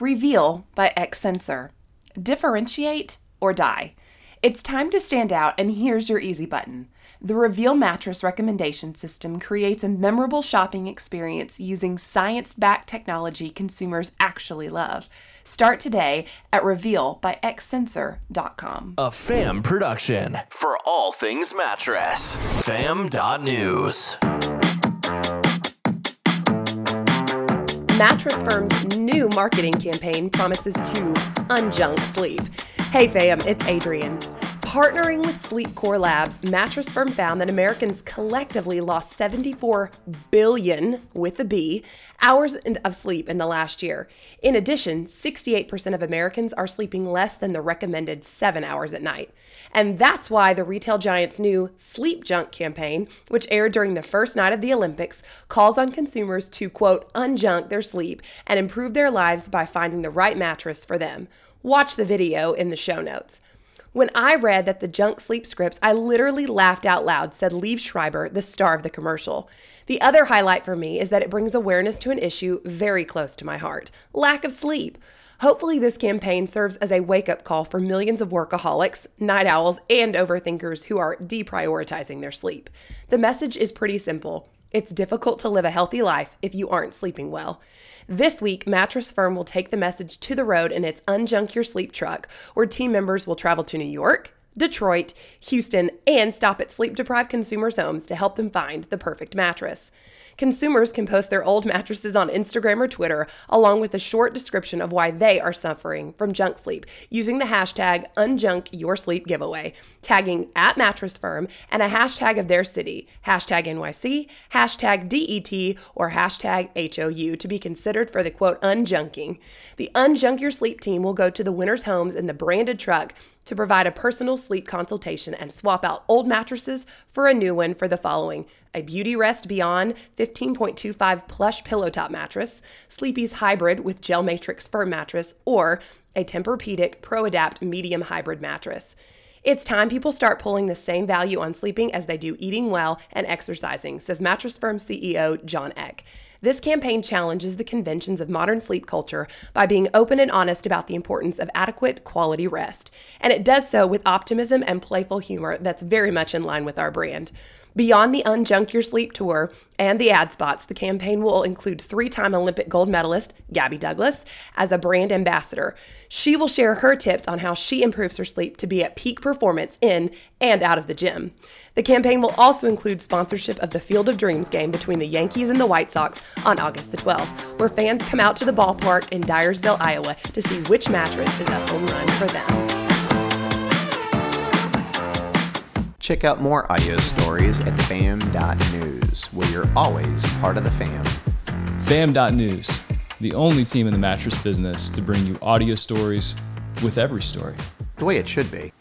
Reveal by XSENSOR. Differentiate or die. It's time to stand out, and here's your easy button. The Reveal mattress recommendation system creates a memorable shopping experience using science backed technology consumers actually love. Start today at revealbyxsensor.com. A fam production for all things mattress. Fam.news. Mattress Firm's new marketing campaign promises to unjunk sleep. Hey fam, it's Adrienne. Partnering with SleepScore Labs, Mattress Firm found that Americans collectively lost 74 billion with a B hours of sleep in the last year. In addition, 68% of Americans are sleeping less than the recommended 7 hours at night. And that's why the retail giant's new Sleep Junk campaign, which aired during the first night of the Olympics, calls on consumers to quote unjunk their sleep and improve their lives by finding the right mattress for them. Watch the video in the show notes. When I read that the junk sleep scripts, I literally laughed out loud, said Liev Schreiber, the star of the commercial. The other highlight for me is that it brings awareness to an issue very close to my heart lack of sleep. Hopefully, this campaign serves as a wake up call for millions of workaholics, night owls, and overthinkers who are deprioritizing their sleep. The message is pretty simple it's difficult to live a healthy life if you aren't sleeping well. This week, Mattress Firm will take the message to the road in its Unjunk Your Sleep truck, where team members will travel to New York, Detroit, Houston, and stop at sleep deprived consumers' homes to help them find the perfect mattress. Consumers can post their old mattresses on Instagram or Twitter, along with a short description of why they are suffering from junk sleep, using the hashtag UnjunkYourSleep giveaway, tagging at Mattress Firm and a hashtag of their city, hashtag NYC, hashtag DET, or hashtag HOU to be considered for the quote unjunking. The Unjunk Your Sleep team will go to the winners' homes in the branded truck to provide a personal sleep consultation and swap out old mattresses for a new one for the following a Beautyrest Beyond 15.25 plush pillow top mattress, Sleepy's hybrid with gel matrix fur mattress, or a Tempur-Pedic Pro Adapt medium hybrid mattress. It's time people start pulling the same value on sleeping as they do eating well and exercising, says Mattress Firm CEO John Eck. This campaign challenges the conventions of modern sleep culture by being open and honest about the importance of adequate quality rest. And it does so with optimism and playful humor that's very much in line with our brand. Beyond the Unjunk Your Sleep tour and the ad spots, the campaign will include three time Olympic gold medalist Gabby Douglas as a brand ambassador. She will share her tips on how she improves her sleep to be at peak performance in and out of the gym. The campaign will also include sponsorship of the Field of Dreams game between the Yankees and the White Sox on August the 12th, where fans come out to the ballpark in Dyersville, Iowa to see which mattress is a home run for them. Check out more audio stories at fam.news, where you're always part of the fam. Fam.news, the only team in the mattress business to bring you audio stories with every story. The way it should be.